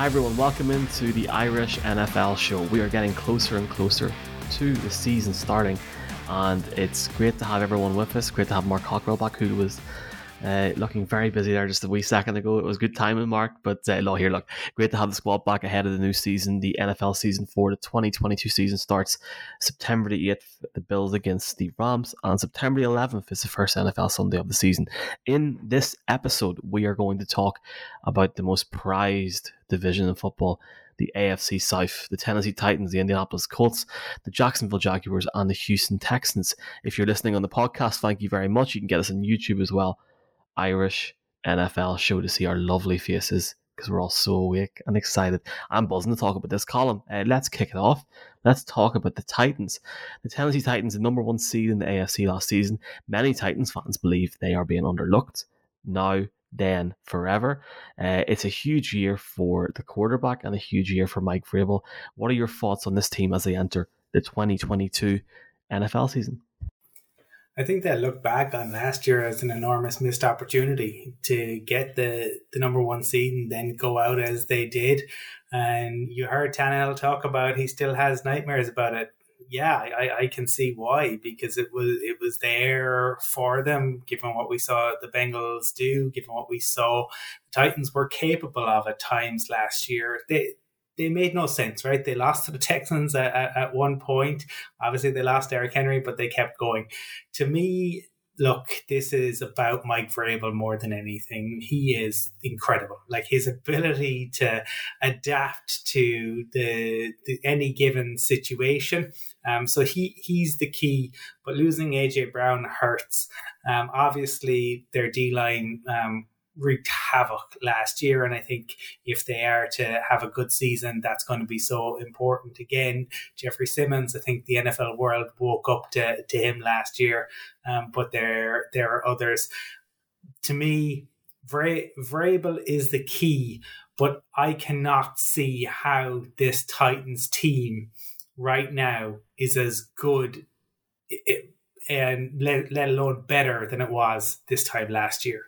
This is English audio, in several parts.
Hi everyone, welcome into the Irish NFL show. We are getting closer and closer to the season starting, and it's great to have everyone with us. Great to have Mark Cockrell back, who was uh, looking very busy there just a wee second ago. It was good timing, Mark. But uh, here, look, great to have the squad back ahead of the new season. The NFL season for the 2022 season starts September the 8th. The Bills against the Rams, and September the 11th is the first NFL Sunday of the season. In this episode, we are going to talk about the most prized division in football the AFC South, the Tennessee Titans, the Indianapolis Colts, the Jacksonville Jaguars, and the Houston Texans. If you're listening on the podcast, thank you very much. You can get us on YouTube as well Irish NFL show to see our lovely faces because we're all so awake and excited. I'm buzzing to talk about this column. Uh, let's kick it off. Let's talk about the Titans. The Tennessee Titans, the number one seed in the AFC last season. Many Titans fans believe they are being underlooked now, then, forever. Uh, it's a huge year for the quarterback and a huge year for Mike Vrabel. What are your thoughts on this team as they enter the 2022 NFL season? I think they'll look back on last year as an enormous missed opportunity to get the, the number one seed and then go out as they did. And you heard Tannehill talk about he still has nightmares about it. Yeah, I, I can see why because it was it was there for them, given what we saw the Bengals do, given what we saw the Titans were capable of at times last year. They they made no sense, right? They lost to the Texans at, at, at one point. Obviously, they lost Derrick Henry, but they kept going. To me, look, this is about Mike Vrabel more than anything. He is incredible. Like his ability to adapt to the, the any given situation. Um, so he he's the key. But losing AJ Brown hurts. Um, obviously, their D line um, wreaked havoc last year. And I think if they are to have a good season, that's going to be so important. Again, Jeffrey Simmons, I think the NFL world woke up to, to him last year, um, but there, there are others. To me, Vra- Vrabel is the key, but I cannot see how this Titans team right now is as good. It, and let, let alone better than it was this time last year.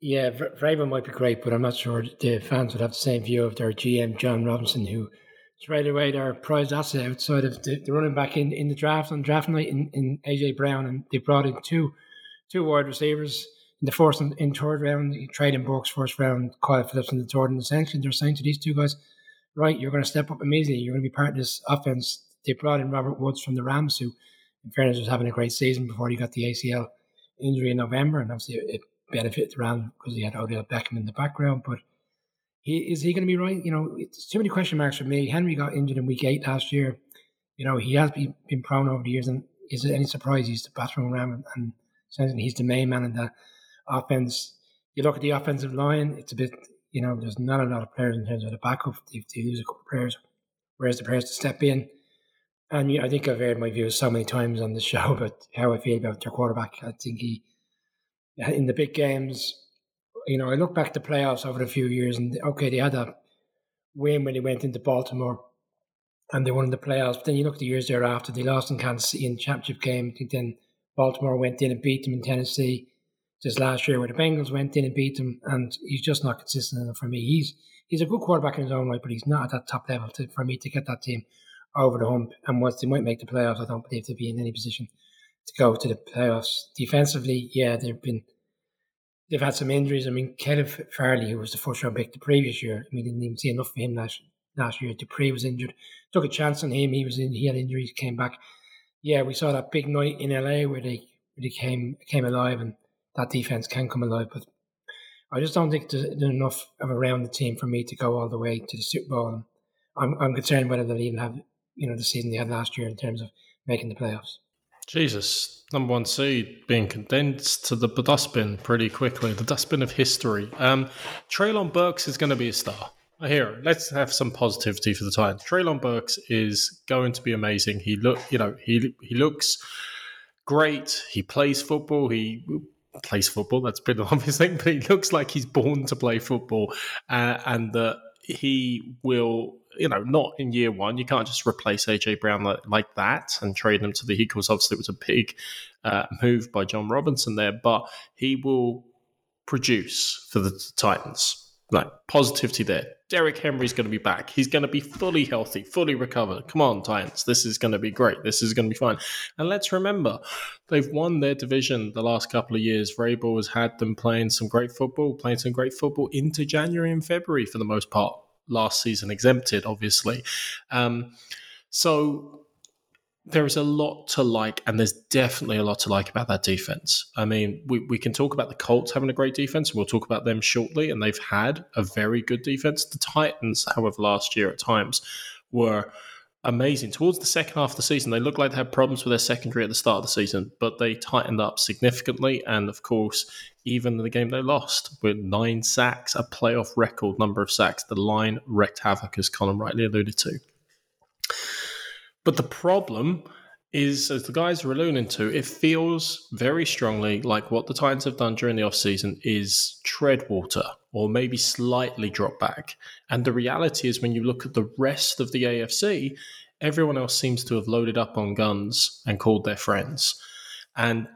Yeah, Vrabel might be great, but I'm not sure the fans would have the same view of their GM, Jon Robinson, who right away their prized asset outside of the, the running back in, in the draft on draft night in, in AJ Brown. And they brought in two two wide receivers in the fourth and in third round. Treylon Burks first round, Kyle Phillips in the third. And essentially, they're saying to these two guys, right, you're going to step up immediately. You're going to be part of this offense. They brought in Robert Woods from the Rams, who, in fairness, was having a great season before he got the ACL injury in November. And obviously, it benefit around because he had Odell Beckham in the background. But he is he going to be right? You know, it's too many question marks for me. Henry got injured in week eight last year. You know, he has been, been prone over the years, and is it any surprise he's the battering ram and, and he's the main man in the offense? You look at the offensive line; it's a bit, you know, there's not a lot of players in terms of the backup. They, they lose a couple of players, whereas the players to step in. And I think I've aired my views so many times on the show about how I feel about their quarterback. I think he in the big games, you know, I look back to playoffs over a few years, and okay, they had a win when they went into Baltimore, and they won the playoffs. But then you look at the years thereafter, they lost in Kansas City in championship game. Then Baltimore went in and beat them in Tennessee. Just last year, where the Bengals went in and beat them, and he's just not consistent enough for me. He's he's a good quarterback in his own right, but he's not at that top level to, for me to get that team over the hump. And once they might make the playoffs, I don't believe they'll be in any position to go to the playoffs. Defensively, yeah, they've been they've had some injuries. I mean, Caleb Farley, who was the first round pick the previous year, mean, didn't even see enough of him last last year. Dupree was injured, took a chance on him. He was in, he had injuries, came back. Yeah, we saw that big night in LA where they where they came came alive, and that defense can come alive. But I just don't think there's, enough of around the team for me to go all the way to the Super Bowl. I'm I'm concerned whether they'll even have you know the season they had last year in terms of making the playoffs. Jesus, number one seed being condensed to the dustbin pretty quickly, the dustbin of history. Um, Treylon Burks is going to be a star. Here, let's have some positivity for the Titans. Treylon Burks is going to be amazing. He look, you know, he he looks great. He plays football. He plays football. That's a bit obvious thing, but he looks like he's born to play football, uh, and that he will you know, not in year one. You can't just replace AJ Brown like, like that and trade him to the Eagles. Obviously, it was a big uh, move by Jon Robinson there, but he will produce for the Titans. Like positivity there. Derrick Henry's going to be back. He's going to be fully healthy, fully recovered. Come on, Titans. This is going to be great. This is going to be fine. And let's remember, they've won their division the last couple of years. Vrabel has had them playing some great football, playing some great football into January and February for the most part. Last season exempted, obviously. Um, so there is a lot to like, and there's definitely a lot to like about that defense. I mean, we, we can talk about the Colts having a great defense. and We'll talk about them shortly, and they've had a very good defense. The Titans, however, last year at times were amazing. Towards the second half of the season, they looked like they had problems with their secondary at the start of the season, but they tightened up significantly. And of course, even the game they lost with nine sacks, a playoff record number of sacks, the line wreaked havoc, as Colin rightly alluded to. But the problem is, as the guys are alluding to, it feels very strongly like what the Titans have done during the offseason is tread water or maybe slightly drop back. And the reality is, when you look at the rest of the AFC, everyone else seems to have loaded up on guns and called their friends. And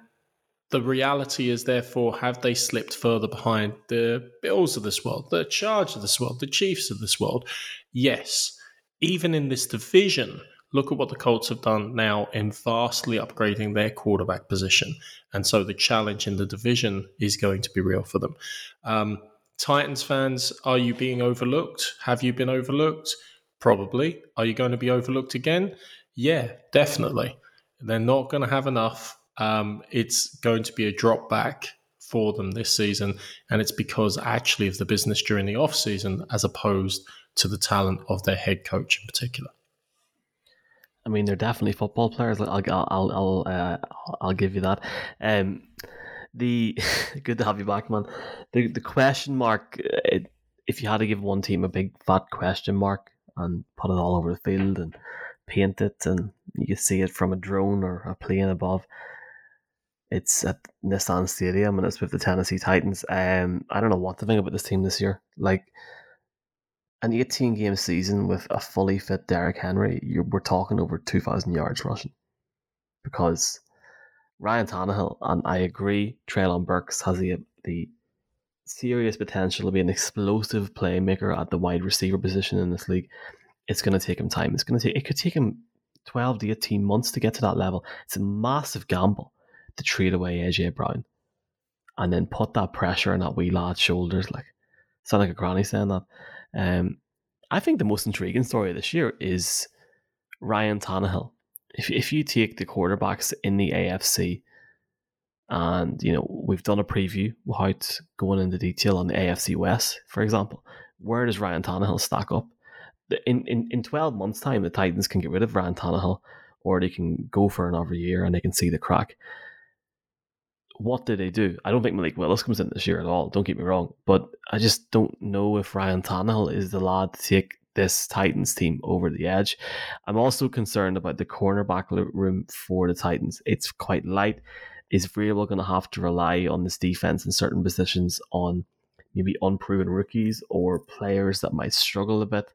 the reality is, therefore, have they slipped further behind the Bills of this world, the Chargers of this world, the Chiefs of this world? Yes. Even in this division, Look at what the Colts have done now in vastly upgrading their quarterback position. And so the challenge in the division is going to be real for them. Um, Titans fans, are you being overlooked? Have you been overlooked? Probably. Are you going to be overlooked again? Yeah, definitely. They're not going to have enough. Um, it's going to be a drop back for them this season. And it's because actually of the business during the off season as opposed to the talent of their head coach in particular. I mean, they're definitely football players. I'll I'll I'll uh, I'll give you that. Um, the good to have you back, man. The the question mark. It, if you had to give one team a big fat question mark and put it all over the field and paint it, and you see it from a drone or a plane above. It's at Nissan Stadium and it's with the Tennessee Titans. Um, I don't know what to think about this team this year. Like an 18 game season with a fully fit Derrick Henry, you we're talking over 2,000 yards rushing. Because Ryan Tannehill, and I agree, Treylon Burks has the, the serious potential to be an explosive playmaker at the wide receiver position in this league. It's going to take him time. It's going to take, it could take him 12 to 18 months to get to that level. It's a massive gamble to trade away AJ Brown and then put that pressure on that wee lad's shoulders. Like, sound like a granny saying that. Um, I think the most intriguing story this year is Ryan Tannehill. If if you take the quarterbacks in the AFC, and you know we've done a preview without going into detail on the AFC West, for example, where does Ryan Tannehill stack up? In in in twelve months' time, the Titans can get rid of Ryan Tannehill, or they can go for another year and they can see the crack what do they do? I don't think Malik Willis comes in this year at all. Don't get me wrong, but I just don't know if Ryan Tannehill is the lad to take this Titans team over the edge. I'm also concerned about the cornerback room for the Titans. It's quite light. Is Vrabel going to have to rely on this defense in certain positions on maybe unproven rookies or players that might struggle a bit?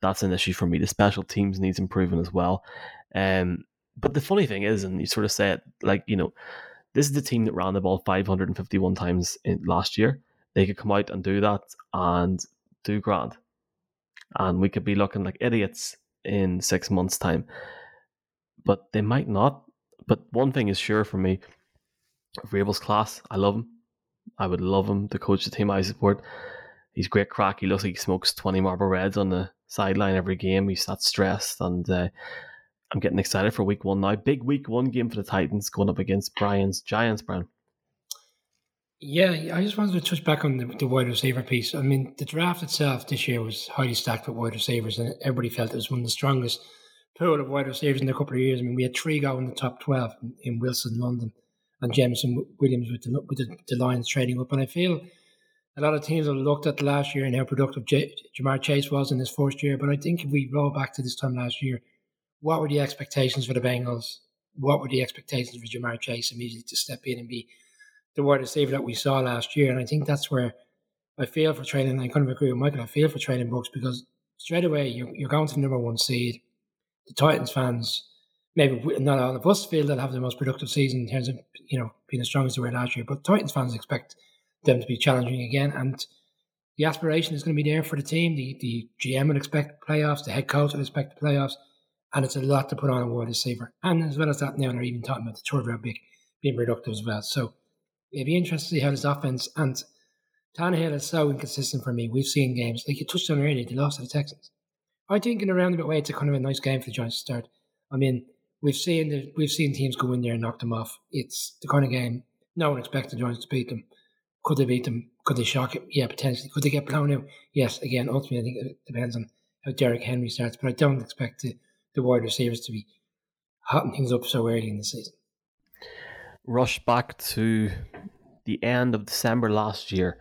That's an issue for me. The special teams needs improving as well. Um, but the funny thing is, and you sort of say it like, you know, this is the team that ran the ball 551 times in last year. They could come out and do that and do grand. And we could be looking like idiots in six months' time. But they might not. But one thing is sure for me Vrabel's class. I love him. I would love him to coach the team I support. He's great crack. He looks like he smokes 20 Marlboro Reds on the sideline every game. He's that stressed. And uh, I'm getting excited for week one now. Big week one game for the Titans going up against Brian's Giants, Brian. Yeah, I just wanted to touch back on the, the wide receiver piece. I mean, the draft itself this year was highly stacked with wide receivers, and everybody felt it was one of the strongest pool of wide receivers in a couple of years. I mean, we had three go in the top 12 in, in Wilson, London, and Jameson Williams with the, with the, the Lions trading up. And I feel a lot of teams have looked at last year and how productive J- Ja'Marr Chase was in his first year. But I think if we roll back to this time last year, what were the expectations for the Bengals? What were the expectations for Ja'Marr Chase immediately to step in and be the wide receiver that we saw last year? And I think that's where I feel for Treylon. I kind of agree with Michael. I feel for Treylon Burks because straight away you're, you're going to the number one seed. The Titans fans, maybe not all of us feel they'll have the most productive season in terms of you know being as strong as they were last year, but Titans fans expect them to be challenging again. And the aspiration is going to be there for the team. The the GM would expect playoffs. The head coach would expect the playoffs, and it's a lot to put on a wide receiver. And as well as that, now they're even talking about the third round pick being productive as well. So it'd be interesting to see how this offense and Tannehill is so inconsistent for me. We've seen games like you touched on earlier. They lost to the Texans. I think in a roundabout way, it's a kind of a nice game for the Giants to start. I mean, we've seen the, we've seen teams go in there and knock them off. It's the kind of game no one expects the Giants to beat them. Could they beat them? Could they shock it? Yeah, potentially. Could they get blown out? Yes. Again, ultimately, I think it depends on how Derrick Henry starts, but I don't expect the, the wide receivers to be hotting things up so early in the season. Rush back to the end of December last year,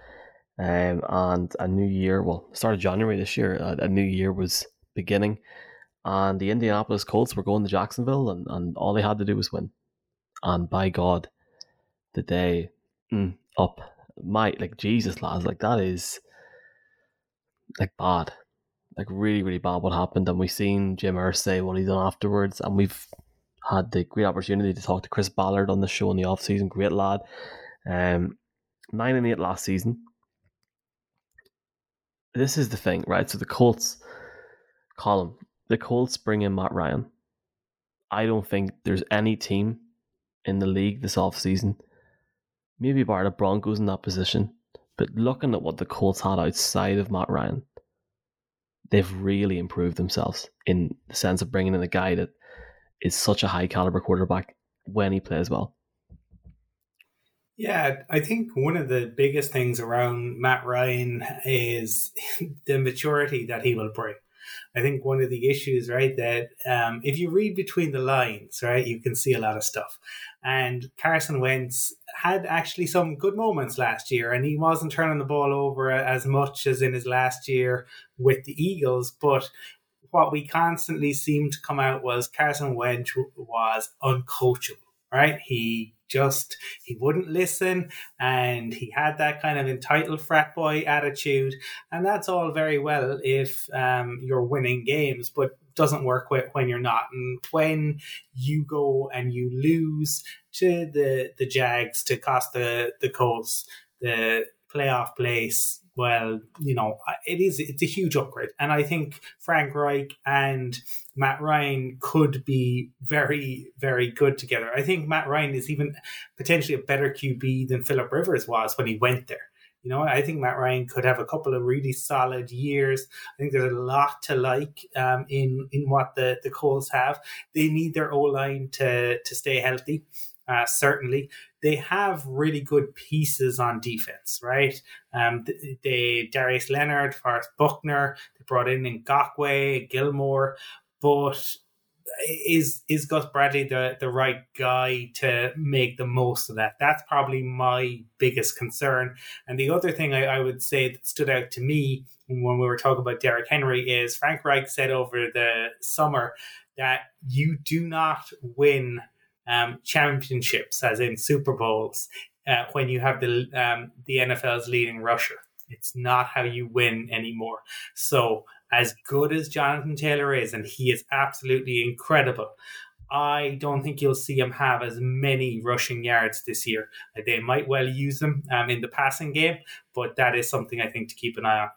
um, and a new year. Well, start of January this year, a, a new year was beginning, and the Indianapolis Colts were going to Jacksonville, and, and all they had to do was win. And by God, the day mm, up my like Jesus lads, like that is like bad. Like really, really bad what happened. And we've seen Jim Irsay what he's done afterwards, and we've had the great opportunity to talk to Chris Ballard on the show in the off season. Great lad. Um nine and eight last season. This is the thing, right? So the Colts Colm. The Colts bring in Matt Ryan. I don't think there's any team in the league this off season maybe bar the Broncos in that position. But looking at what the Colts had outside of Matt Ryan, they've really improved themselves in the sense of bringing in a guy that is such a high caliber quarterback when he plays well. Yeah, I think one of the biggest things around Matt Ryan is the maturity that he will bring. I think one of the issues, right, that um, if you read between the lines, right, you can see a lot of stuff. And Carson Wentz had actually some good moments last year, and he wasn't turning the ball over as much as in his last year with the Eagles. But what we constantly seemed to come out was Carson Wentz was uncoachable, right? He just he wouldn't listen and he had that kind of entitled frat boy attitude and that's all very well if um, you're winning games but doesn't work when you're not and when you go and you lose to the the jags to cost the the colts the playoff place well, you know, it is it's a huge upgrade, and I think Frank Reich and Matt Ryan could be very very good together. I think Matt Ryan is even potentially a better QB than Philip Rivers was when he went there. You know, I think Matt Ryan could have a couple of really solid years. I think there's a lot to like um, in in what the the Colts have. They need their O line to to stay healthy. Uh, certainly, they have really good pieces on defense, right? Um, they, Darius Leonard, Forrest Buckner, they brought in Ngakoue, Gilmore, but is is Gus Bradley the the right guy to make the most of that? That's probably my biggest concern. And the other thing I, I would say that stood out to me when we were talking about Derrick Henry is Frank Reich said over the summer that you do not win um, championships, as in Super Bowls, uh, when you have the um, the NFL's leading rusher. It's not how you win anymore. So, as good as Jonathan Taylor is, and he is absolutely incredible, I don't think you'll see him have as many rushing yards this year. They might well use him um, in the passing game, but that is something I think to keep an eye on.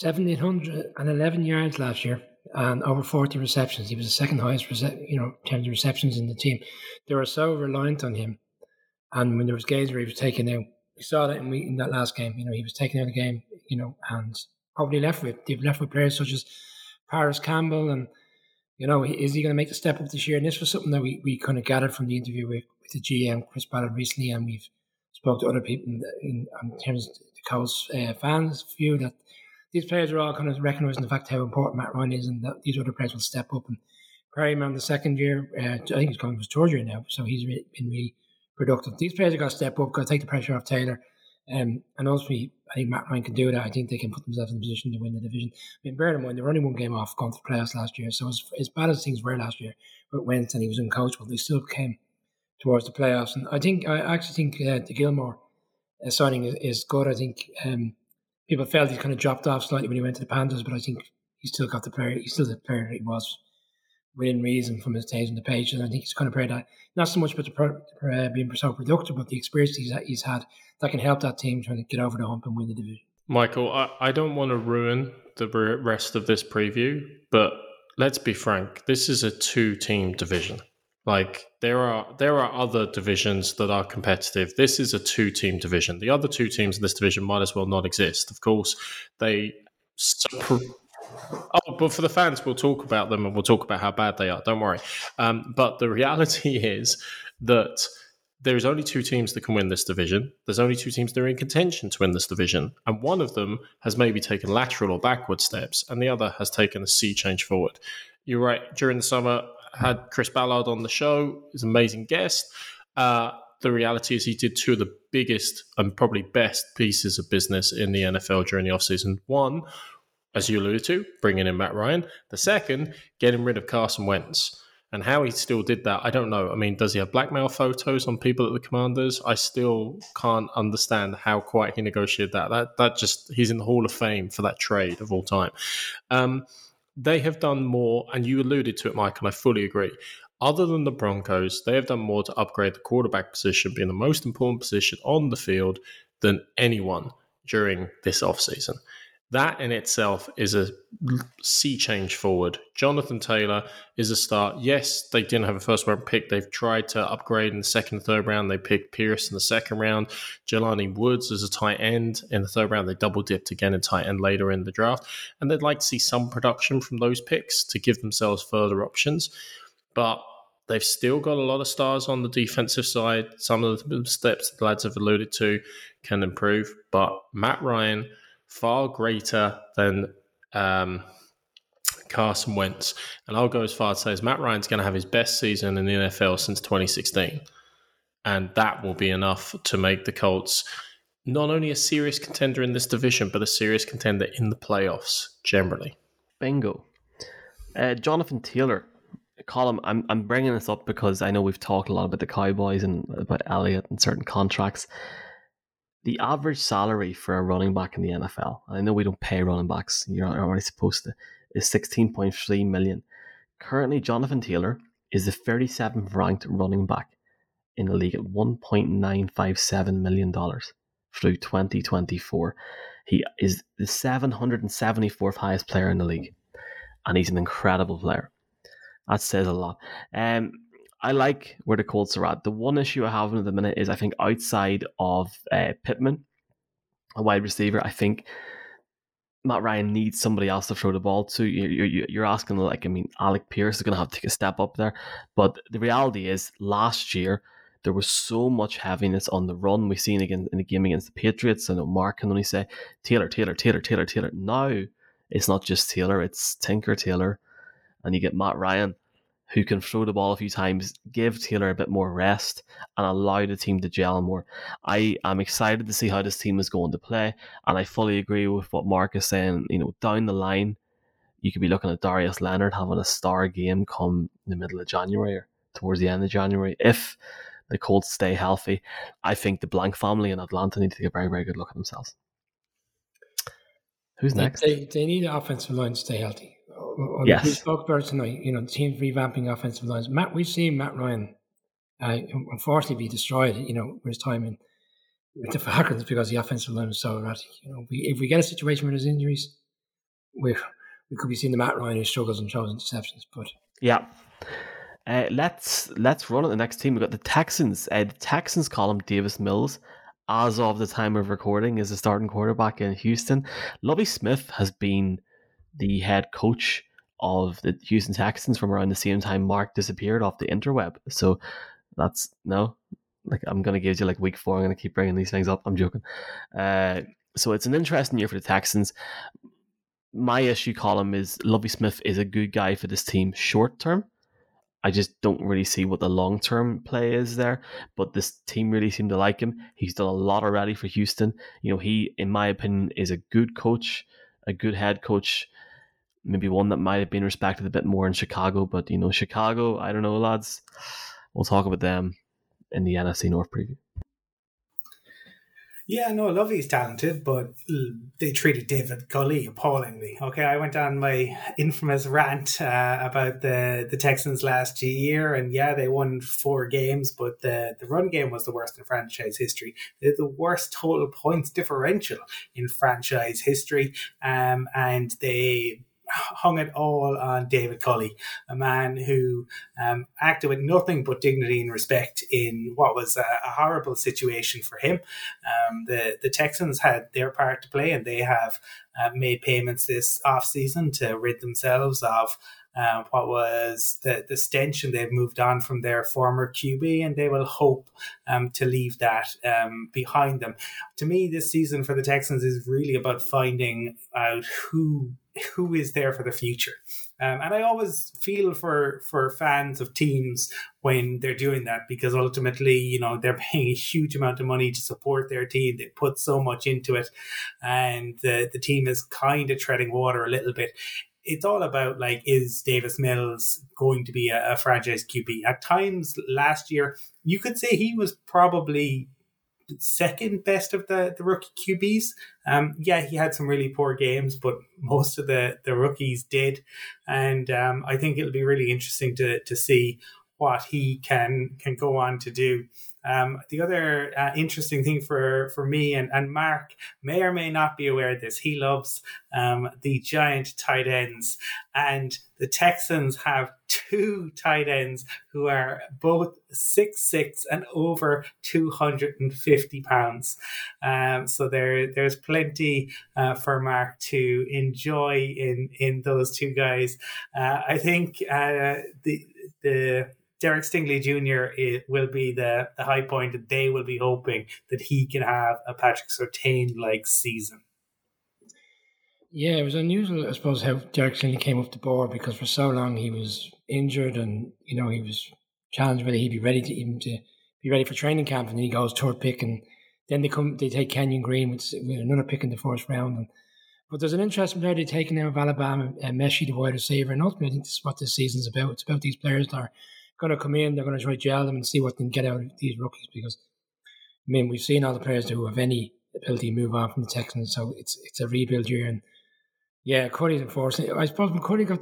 1,711 yards last year and over 40 receptions. He was the second highest, you know, in terms of receptions in the team. They were so reliant on him. And when there was games where he was taken out, we saw that in, we, in that last game. You know, he was taken out of the game, you know, and probably left with they've left with players such as Parris Campbell and you know, is he going to make the step up this year? And this was something that we, we kind of gathered from the interview with, with the GM Chris Ballard recently, and we've spoke to other people in, in, in terms of the Colts uh, fans view that these players are all kind of recognising the fact how important Matt Ryan is, and that these other players will step up. And Perryman, the second year, uh, I think he's going to year now, so he's been really productive. These players are going to step up, going to take the pressure off Taylor. Um, and ultimately, I think Matt Ryan can do that. I think they can put themselves in a position to win the division. I mean, bear in mind, they were only one game off going to the playoffs last year. So, as, as bad as things were last year with Wentz and he was uncoachable, they still came towards the playoffs. And I think, I actually think uh, the Gilmore uh, signing is, is, good. I think um, people felt he kind of dropped off slightly when he went to the Panthers, but I think he still got the player. He's still the player he was within reason from his days on the page. And I think he's kind of played that, not so much about the pro, uh, being so productive, but the experience he's, he's had that can help that team trying to get over the hump and win the division. Michael, I, I don't want to ruin the rest of this preview, but let's be frank. This is a two-team division. Like there are there are other divisions that are competitive. This is a two-team division. The other two teams in this division might as well not exist. Of course, they. Oh, but for the fans, we'll talk about them and we'll talk about how bad they are. Don't worry. Um, but the reality is that there's only two teams that can win this division. There's only two teams that are in contention to win this division. And one of them has maybe taken lateral or backward steps, and the other has taken a sea change forward. You're right. During the summer, had Chris Ballard on the show. An amazing guest. Uh, the reality is he did two of the biggest and probably best pieces of business in the NFL during the offseason. One, as you alluded to, bringing in Matt Ryan. The second, getting rid of Carson Wentz. And how he still did that, I don't know. I mean, does he have blackmail photos on people at the Commanders? I still can't understand how quite he negotiated that. That that just he's in the Hall of Fame for that trade of all time. Um, they have done more, and you alluded to it, Mike, and I fully agree. Other than the Broncos, they have done more to upgrade the quarterback position, being the most important position on the field, than anyone during this offseason. That in itself is a sea change forward. Jonathan Taylor is a start. Yes, they didn't have a first round pick. They've tried to upgrade in the second and third round. They picked Pierce in the second round. Jelani Woods as a tight end in the third round. They double dipped again in tight end later in the draft. And they'd like to see some production from those picks to give themselves further options. But they've still got a lot of stars on the defensive side. Some of the steps the lads have alluded to can improve. But Matt Ryan – far greater than um, Carson Wentz. And I'll go as far as say as Matt Ryan's going to have his best season in the NFL since 2016. And that will be enough to make the Colts not only a serious contender in this division, but a serious contender in the playoffs generally. Bingo. Uh, Jonathan Taylor, Colm, I'm, I'm bringing this up because I know we've talked a lot about the Cowboys and about Elliott and certain contracts the average salary for a running back in the NFL, I know we don't pay running backs, you're not really supposed to, is 16.3 million. Currently, Jonathan Taylor is the 37th ranked running back in the league at $1.957 million through 2024. He is the 774th highest player in the league, and he's an incredible player. That says a lot. Um, I like where the Colts are at. The one issue I have at the minute is I think outside of uh, Pittman, a wide receiver, I think Matt Ryan needs somebody else to throw the ball to. You're, you're asking, like, I mean, Alec Pierce is going to have to take a step up there. But the reality is, last year, there was so much heaviness on the run. We've seen again in the game against the Patriots. I know Mark can only say Taylor, Taylor, Taylor, Taylor, Taylor. Now it's not just Taylor, it's Tinker Taylor. And you get Matt Ryan who can throw the ball a few times, give Taylor a bit more rest, and allow the team to gel more. I am excited to see how this team is going to play, and I fully agree with what Mark is saying. You know, down the line, you could be looking at Darius Leonard having a star game come in the middle of January or towards the end of January if the Colts stay healthy. I think the Blank family in Atlanta need to take a very, very good look at themselves. Who's next? They, they need the offensive line to stay healthy yes. we spoke about tonight, you know, teams revamping offensive lines. Matt, we've seen Matt Ryan, uh, unfortunately, be destroyed. You know, with his time in with the Falcons because the offensive line was so erratic. You know, we, if we get a situation where there's injuries, we we could be seeing the Matt Ryan who struggles and throws interceptions. But yeah. Uh, let's let's run at the next team. We've got the Texans. Uh, the Texans Colm Davis Mills, as of the time of recording, is the starting quarterback in Houston. Lovie Smith has been the head coach of the Houston Texans from around the same time Mark disappeared off the interweb. So that's no, like I'm gonna give you like week four. I'm gonna keep bringing these things up. I'm joking. Uh, so it's an interesting year for the Texans. My issue Colm is Lovie Smith is a good guy for this team short term. I just don't really see what the long term play is there. But this team really seem to like him. He's done a lot already for Houston. You know, he, in my opinion, is a good coach, a good head coach maybe one that might have been respected a bit more in Chicago. But you know, Chicago, I don't know, lads. We'll talk about them in the NFC North preview. Yeah, no, Lovie's talented, but they treated David Culley appallingly. Okay, I went on my infamous rant uh, about the, the Texans last year, and yeah, they won four games, but the, the run game was the worst in franchise history. They're the worst total points differential in franchise history, um, and they hung it all on David Culley, a man who um, acted with nothing but dignity and respect in what was a, a horrible situation for him. Um, the the Texans had their part to play, and they have uh, made payments this off season to rid themselves of. Uh, what was the, the stench, and they've moved on from their former QB, and they will hope um, to leave that um, behind them. To me, this season for the Texans is really about finding out who who is there for the future. Um, and I always feel for for fans of teams when they're doing that because ultimately, you know, they're paying a huge amount of money to support their team. They put so much into it, and the the team is kind of treading water a little bit. It's all about like, is Davis Mills going to be a, a franchise QB? At times last year, you could say he was probably second best of the, the rookie QBs. Um, yeah, he had some really poor games, but most of the, the rookies did. And um, I think it'll be really interesting to, to see what he can can go on to do. Um, the other uh, interesting thing for, for me and, and Mark may or may not be aware of this, he loves um, the giant tight ends. And the Texans have two tight ends who are both six six and over 250 pounds. Um, so there there's plenty uh, for Mark to enjoy in, in those two guys. Uh, I think uh, the the Derek Stingley Jr. will be the, the high point that they will be hoping that he can have a Patrick Surtain like season. Yeah, it was unusual, I suppose, how Derek Stingley came up the board because for so long he was injured and, you know, he was challenged whether he'd be ready to even to be ready for training camp and then he goes third pick and then they come they take Kenyon Green with, with another pick in the first round and but there's an interesting player they're taking now of Alabama, uh, Metchie, the wide receiver, and ultimately I think this is what this season's about. It's about these players that are going to come in, they're going to try to gel them and see what they can get out of these rookies because, I mean, we've seen all the players who have any ability to move on from the Texans, so it's it's a rebuild year. And yeah, Culley's unfortunate. I suppose when Cody got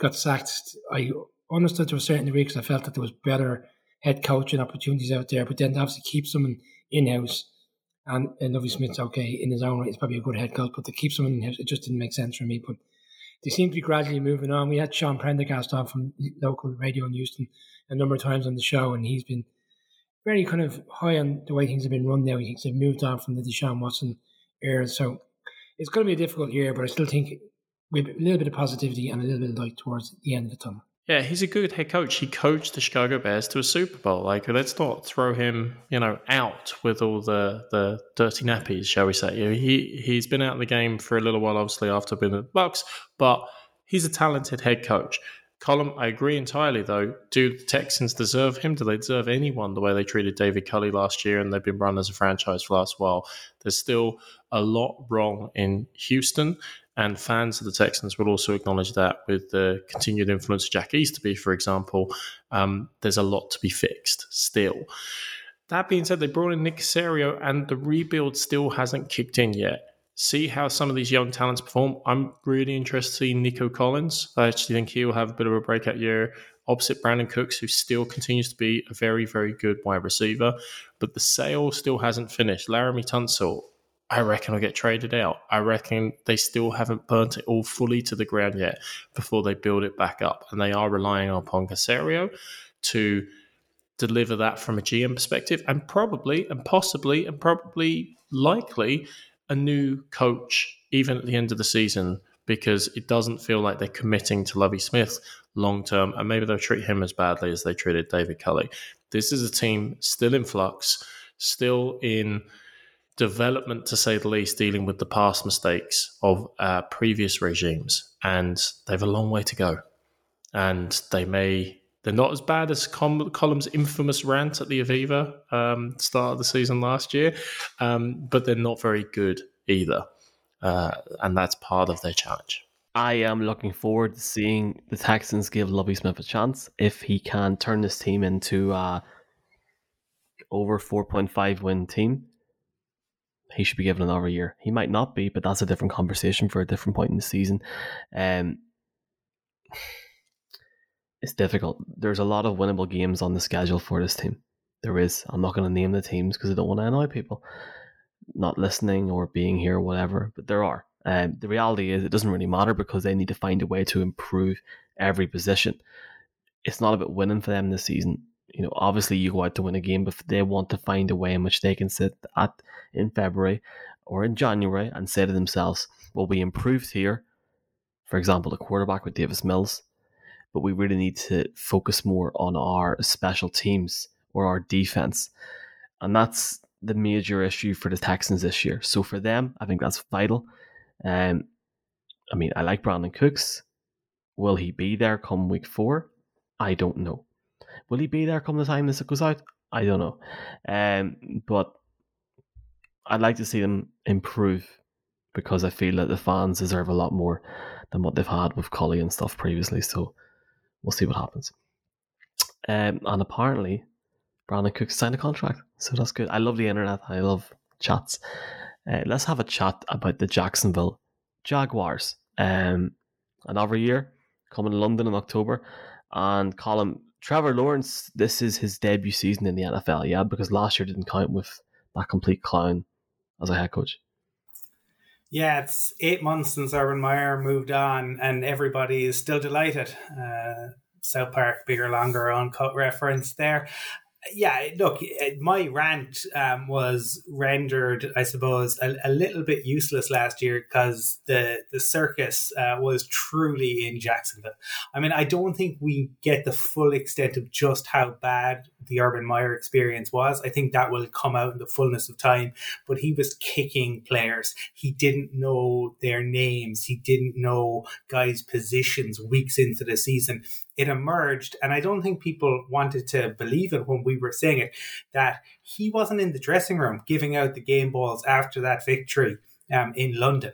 got sacked, I understood to a certain degree because I felt that there was better head coaching opportunities out there, but then to obviously keep someone in house. And, and Lovie Smith's okay in his own right, he's probably a good head coach, but to keep someone in house, it just didn't make sense for me. But they seem to be gradually moving on. We had Sean Prendergast on from local radio in Houston a number of times on the show, and he's been very kind of high on the way things have been run now. He thinks they've moved on from the Deshaun Watson era. So it's going to be a difficult year, but I still think with a little bit of positivity and a little bit of light towards the end of the tunnel. Yeah, he's a good head coach. He coached the Chicago Bears to a Super Bowl. Like, let's not throw him, you know, out with all the, the dirty nappies, shall we say? He he's been out of the game for a little while, obviously after being at the Bucs, but he's a talented head coach. Colm, I agree entirely, though. Do the Texans deserve him? Do they deserve anyone the way they treated David Culley last year and they've been run as a franchise for the last while? There's still a lot wrong in Houston, and fans of the Texans will also acknowledge that with the continued influence of Jack Easterby, for example, um, there's a lot to be fixed still. That being said, they brought in Nick Caserio, and the rebuild still hasn't kicked in yet see how some of these young talents perform. I'm really interested to see Nico Collins. I actually think he'll have a bit of a breakout year opposite Brandin Cooks, who still continues to be a very, very good wide receiver. But the sale still hasn't finished. Laremy Tunsil, I reckon I'll get traded out. I reckon they still haven't burnt it all fully to the ground yet before they build it back up. And they are relying upon Caserio to deliver that from a GM perspective and probably and possibly and probably likely a new coach even at the end of the season because it doesn't feel like they're committing to Lovie Smith long term, and maybe they'll treat him as badly as they treated David Culley. This is a team still in flux, still in development to say the least, dealing with the past mistakes of uh, previous regimes, and they have a long way to go. And they may they're not as bad as Com- Colm's infamous rant at the Aviva um, start of the season last year, um, but they're not very good either. Uh, and that's part of their challenge. I am looking forward to seeing the Texans give Lovie Smith a chance if he can turn this team into a over 4.5 win team. He should be given another year. He might not be, but that's a different conversation for a different point in the season. Um, it's difficult. There's a lot of winnable games on the schedule for this team. There is. I'm not going to name the teams because I don't want to annoy people not listening or being here or whatever, but there are. Um, the reality is, it doesn't really matter because they need to find a way to improve every position. It's not about winning for them this season. You know, obviously you go out to win a game, but they want to find a way in which they can sit at in February or in January and say to themselves, "Well, we improved here." For example, the quarterback with Davis Mills, but we really need to focus more on our special teams or our defense, and that's the major issue for the Texans this year. So for them, I think that's vital. Um, I mean, I like Brandin Cooks. Will he be there come week four? I don't know. Will he be there come the time this goes out? I don't know. Um, but I'd like to see them improve because I feel that the fans deserve a lot more than what they've had with Culley and stuff previously. So we'll see what happens. Um, and apparently, Brandin Cook signed a contract, so that's good. I love the internet. I love chats. Uh, let's have a chat about the Jacksonville Jaguars. Um, another year coming to London in October, and Colin Trevor Lawrence. This is his debut season in the NFL, yeah, because last year didn't count with that complete clown as a head coach. Yeah, it's eight months since Urban Meyer moved on, and everybody is still delighted. Uh, South Park, bigger, longer, uncut reference there yeah, look, my rant um, was rendered, I suppose, a, a, little bit useless last year because the the circus uh, was truly in Jacksonville. I mean, I don't think we get the full extent of just how bad the Urban Meyer experience was. I think that will come out in the fullness of time. But he was kicking players. He didn't know their names. He didn't know guys' positions weeks into the season it emerged, and I don't think people wanted to believe it when we were saying it, that he wasn't in the dressing room giving out the game balls after that victory um, in London.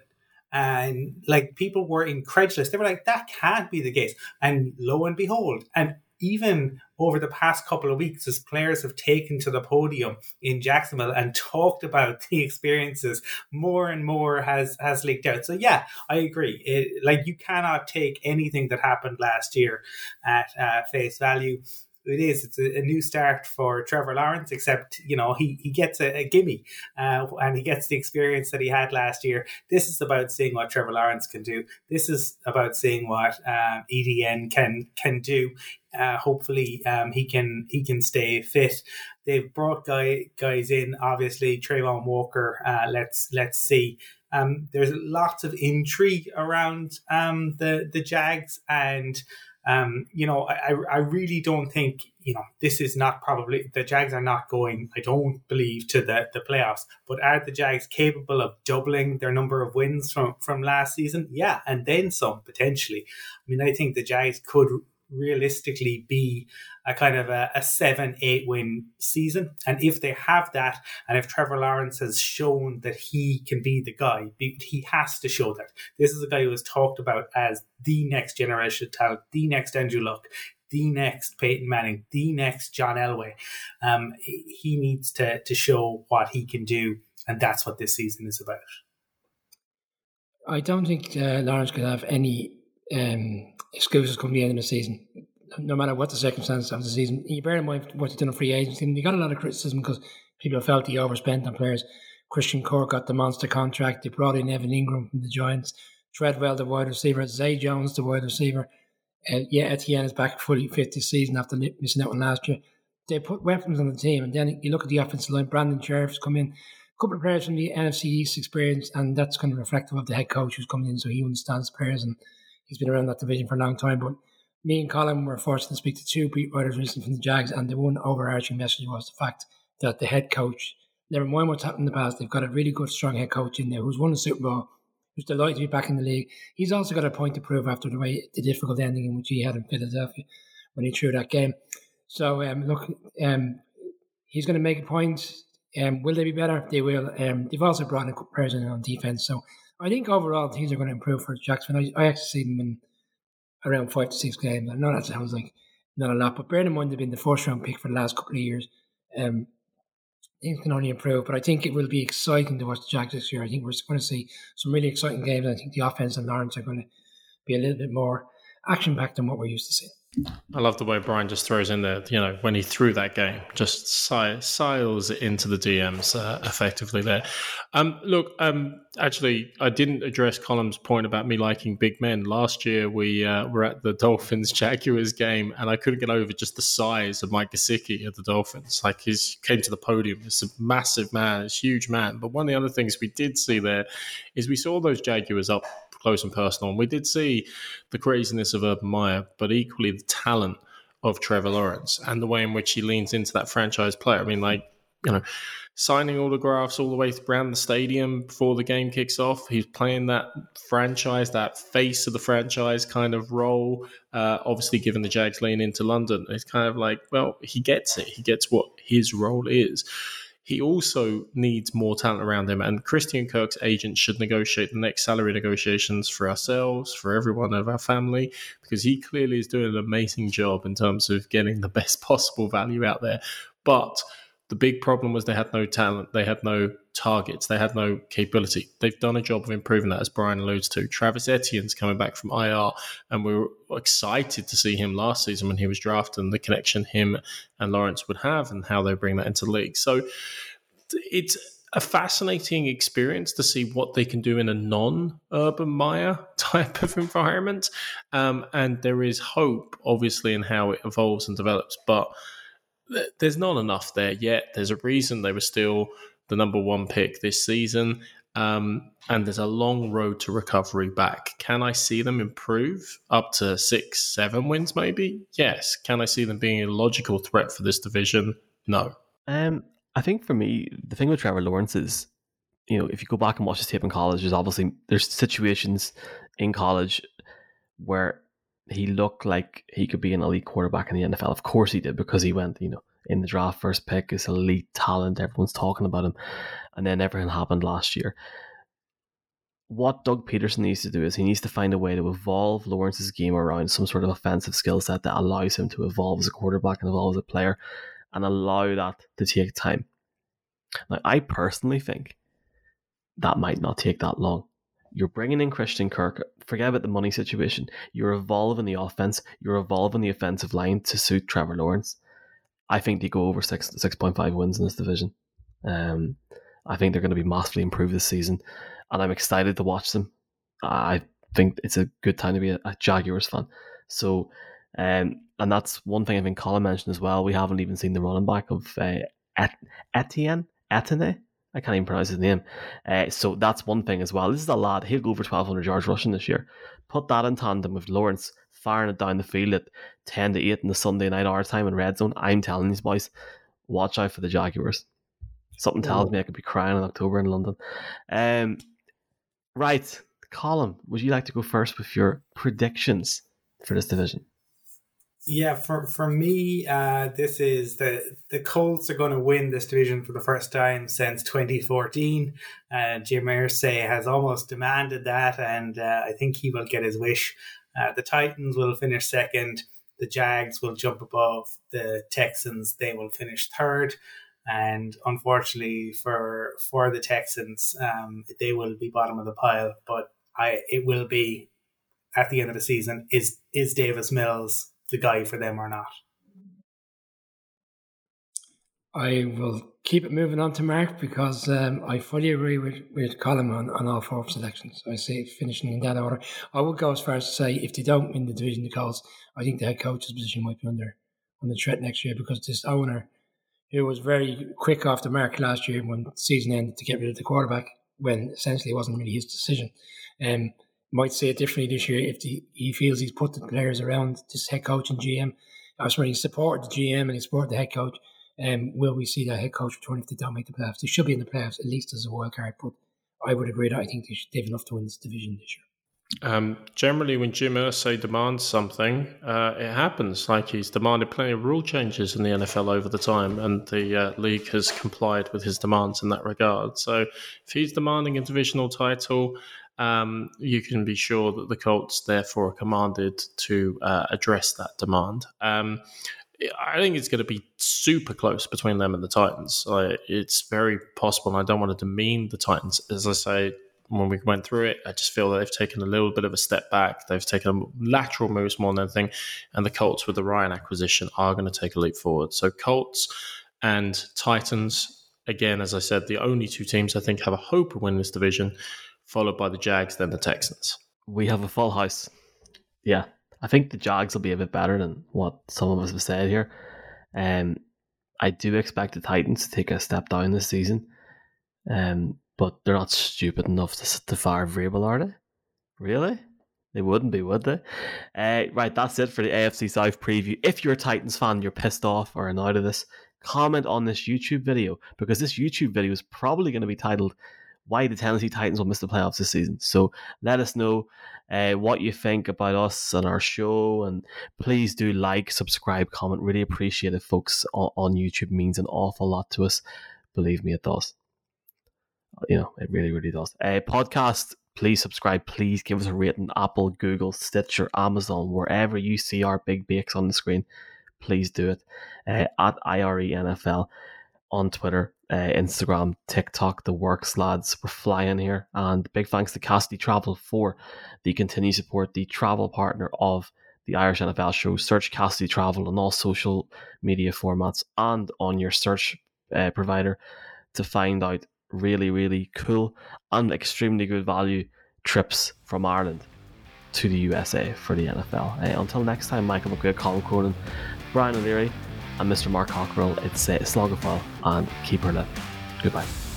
And like people were incredulous. They were like, that can't be the case. And lo and behold, and even over the past couple of weeks, as players have taken to the podium in Jacksonville and talked about the experiences, more and more has has leaked out. So yeah, I agree. It, like you cannot take anything that happened last year at uh, face value it is. It's a, a, new start for Trevor Lawrence, except you know he he gets a, a gimme, uh, and he gets the experience that he had last year. This is about seeing what Trevor Lawrence can do. This is about seeing what um, Etienne can can do. Uh, hopefully, um, he can he can stay fit. They've brought guy, guys in. Obviously, Travon Walker. Uh, let's let's see. Um, there's lots of intrigue around um, the the Jags and. Um, you know, I, I really don't think, you know, this is not probably, the Jags are not going, I don't believe, to the, the playoffs. But are the Jags capable of doubling their number of wins from, from last season? Yeah, and then some, potentially. I mean, I think the Jags could realistically be a kind of a, a, seven, eight win season. And if they have that, and if Trevor Lawrence has shown that he can be the guy, he has to show that. This is a guy who is talked about as the next generation talent, the next Andrew Luck, the next Peyton Manning, the next John Elway. Um, he needs to, to show what he can do. And that's what this season is about. I don't think uh, Lawrence could have any um, excuses come the end of the season, no matter what the circumstances of the season. You bear in mind what he's done in free agency, and you got a lot of criticism because people felt he overspent on players. Christian Kirk got the monster contract. They brought in Evan Engram from the Giants, Treadwell, the wide receiver, Zay Jones, the wide receiver. Uh, yeah, Etienne is back fully fit this season after missing out on last year. They put weapons on the team, and then you look at the offensive line. Brandon Scherff's come in, a couple of players from the NFC East experience, and that's kind of reflective of the head coach who's coming in, so he understands players and he's been around that division for a long time. But me and Colin were forced to speak to two beat writers recently from the Jags, and the one overarching message was the fact that the head coach, never mind what's happened in the past, they've got a really good, strong head coach in there who's won the Super Bowl, who's delighted to be back in the league. He's also got a point to prove after the way the difficult ending in which he had in Philadelphia when he threw that game. So um, look, um, he's going to make a point. Um, will they be better? They will. Um, they've also brought in a person on defense, so I think overall things are going to improve for Jackson. I, I actually see them in around five to six games. I know that sounds like not a lot, but bear in mind they've been the first round pick for the last couple of years. Um, things can only improve. But I think it will be exciting to watch the Jags this year. I think we're going to see some really exciting games. I think the offense and Lawrence are going to be a little bit more action packed than what we're used to seeing. I love the way Brian just throws in there, you know, when he threw that game, just siles it into the DMs uh, effectively there. Um, look, um, actually, I didn't address Colm's point about me liking big men. Last year, we uh, were at the Dolphins Jaguars game, and I couldn't get over just the size of Mike Gesicki at the Dolphins. Like, he came to the podium, he's a massive man, he's a huge man. But one of the other things we did see there is we saw those Jaguars up close and personal. And we did see the craziness of Urban Meyer, but equally the talent of Trevor Lawrence and the way in which he leans into that franchise player. I mean, like, you know, signing autographs all the way around the stadium before the game kicks off. He's playing that franchise, that face of the franchise kind of role. Uh, obviously, given the Jags lean into London, it's kind of like, well, he gets it. He gets what his role is he also needs more talent around him. And Christian Kirk's agent should negotiate the next salary negotiations for ourselves, for everyone of our family, because he clearly is doing an amazing job in terms of getting the best possible value out there. But the big problem was they had no talent, they had no targets, they had no capability. They've done a job of improving that, as Brian alludes to. Travis Etienne's coming back from IR, and we were excited to see him last season when he was drafted and the connection him and Lawrence would have and how they bring that into the league. So it's a fascinating experience to see what they can do in a non-urban Meyer type of environment, um, and there is hope, obviously, in how it evolves and develops. But th- there's not enough there yet. There's a reason they were still the number one pick this season, um, and there's a long road to recovery back. Can I see them improve up to six, seven wins? Maybe yes. Can I see them being a logical threat for this division? No. Um, I think for me, the thing with Trevor Lawrence is, you know, if you go back and watch his tape in college, there's obviously there's situations in college where he looked like he could be an elite quarterback in the NFL. Of course he did because he went, you know, in the draft first pick, is elite talent. Everyone's talking about him, and then everything happened last year. What Doug Pederson needs to do is he needs to find a way to evolve Lawrence's game around some sort of offensive skill set that allows him to evolve as a quarterback and evolve as a player and allow that to take time. Now, I personally think that might not take that long. You're bringing in Christian Kirk. Forget about the money situation. You're evolving the offense. You're evolving the offensive line to suit Trevor Lawrence. I think they go over six six point five wins in this division. Um, I think they're going to be massively improved this season, and I'm excited to watch them. I think it's a good time to be a, a Jaguars fan. So um, and that's one thing I think Colin mentioned as well. We haven't even seen the running back of uh, Et- Etienne. Etienne? I can't even pronounce his name. Uh, so that's one thing as well. This is a lad, he'll go over 1,200 yards rushing this year. Put that in tandem with Lawrence firing it down the field at 10 to 8 in the Sunday night hour time in red zone. I'm telling these boys, watch out for the Jaguars. Something tells me I could be crying in October in London. Um, right, Colin, would you like to go first with your predictions for this division? Yeah, for for me, uh, this is the the Colts are going to win this division for the first time since 2014. Uh, Jim Irsay has almost demanded that, and uh, I think he will get his wish. Uh, the Titans will finish second. The Jags will jump above the Texans. They will finish third, and unfortunately for for the Texans, um, they will be bottom of the pile. But I it will be at the end of the season. Is is Davis Mills the guy for them or not. I will keep it moving on to Mark because um, I fully agree with, with Colin on, on all four selections. I say finishing in that order. I would go as far as to say if they don't win the division, the Colts, I think the head coach's position might be under on the threat next year because this owner, who was very quick off the mark last year when the season ended to get rid of the quarterback, when essentially it wasn't really his decision. Um, might say it differently this year if the, he feels he's put the players around this head coach and GM. I was he supported the GM and he supported the head coach. Um, will we see that head coach return if they don't make the playoffs? They should be in the playoffs at least as a wild card. But I would agree that I think they, should, have enough to win this division this year. Um, generally, when Jim Irsay demands something, uh, it happens. Like he's demanded plenty of rule changes in the NFL over the time, and the uh, league has complied with his demands in that regard. So, if he's demanding a divisional title, um, you can be sure that the Colts therefore are commanded to uh, address that demand. Um, I think it's going to be super close between them and the Titans. it's very possible, and I don't want to demean the Titans. As I say, when we went through it, I just feel that they've taken a little bit of a step back. They've taken lateral moves more than anything, and the Colts with the Ryan acquisition are going to take a leap forward. So Colts and Titans, again, as I said, the only two teams I think have a hope of winning this division, followed by the Jags, then the Texans. We have a full house. Yeah, I think the Jags will be a bit better than what some of us have said here. Um, I do expect the Titans to take a step down this season. Um, but they're not stupid enough to, to fire Vrabel, are they? Really? They wouldn't be, would they? Uh, right, that's it for the AFC South preview. If you're a Titans fan, you're pissed off or annoyed at this, comment on this YouTube video because this YouTube video is probably going to be titled why the Tennessee Titans will miss the playoffs this season. So let us know uh, what you think about us and our show, and please do like, subscribe, comment. Really appreciate it, folks. On, on YouTube means an awful lot to us. Believe me, it does. You know, it really, really does. Uh, podcast. Please subscribe. Please give us a rating. Apple, Google, Stitcher, Amazon, wherever you see our big bakes on the screen. Please do it. Uh, at IRE NFL on Twitter, uh, Instagram, TikTok, the works, lads. We're flying here. And big thanks to Cassidy Travel for the continued support, the travel partner of the Irish NFL show. Search Cassidy Travel on all social media formats and on your search uh, provider to find out really, really cool and extremely good value trips from Ireland to the USA for the NFL. Uh, until next time, Michael McQuaid, Colin Cronin, Brian O'Leary, and Mr. Mark Cockrell. It's uh, Slogophile and keep her lit. Goodbye.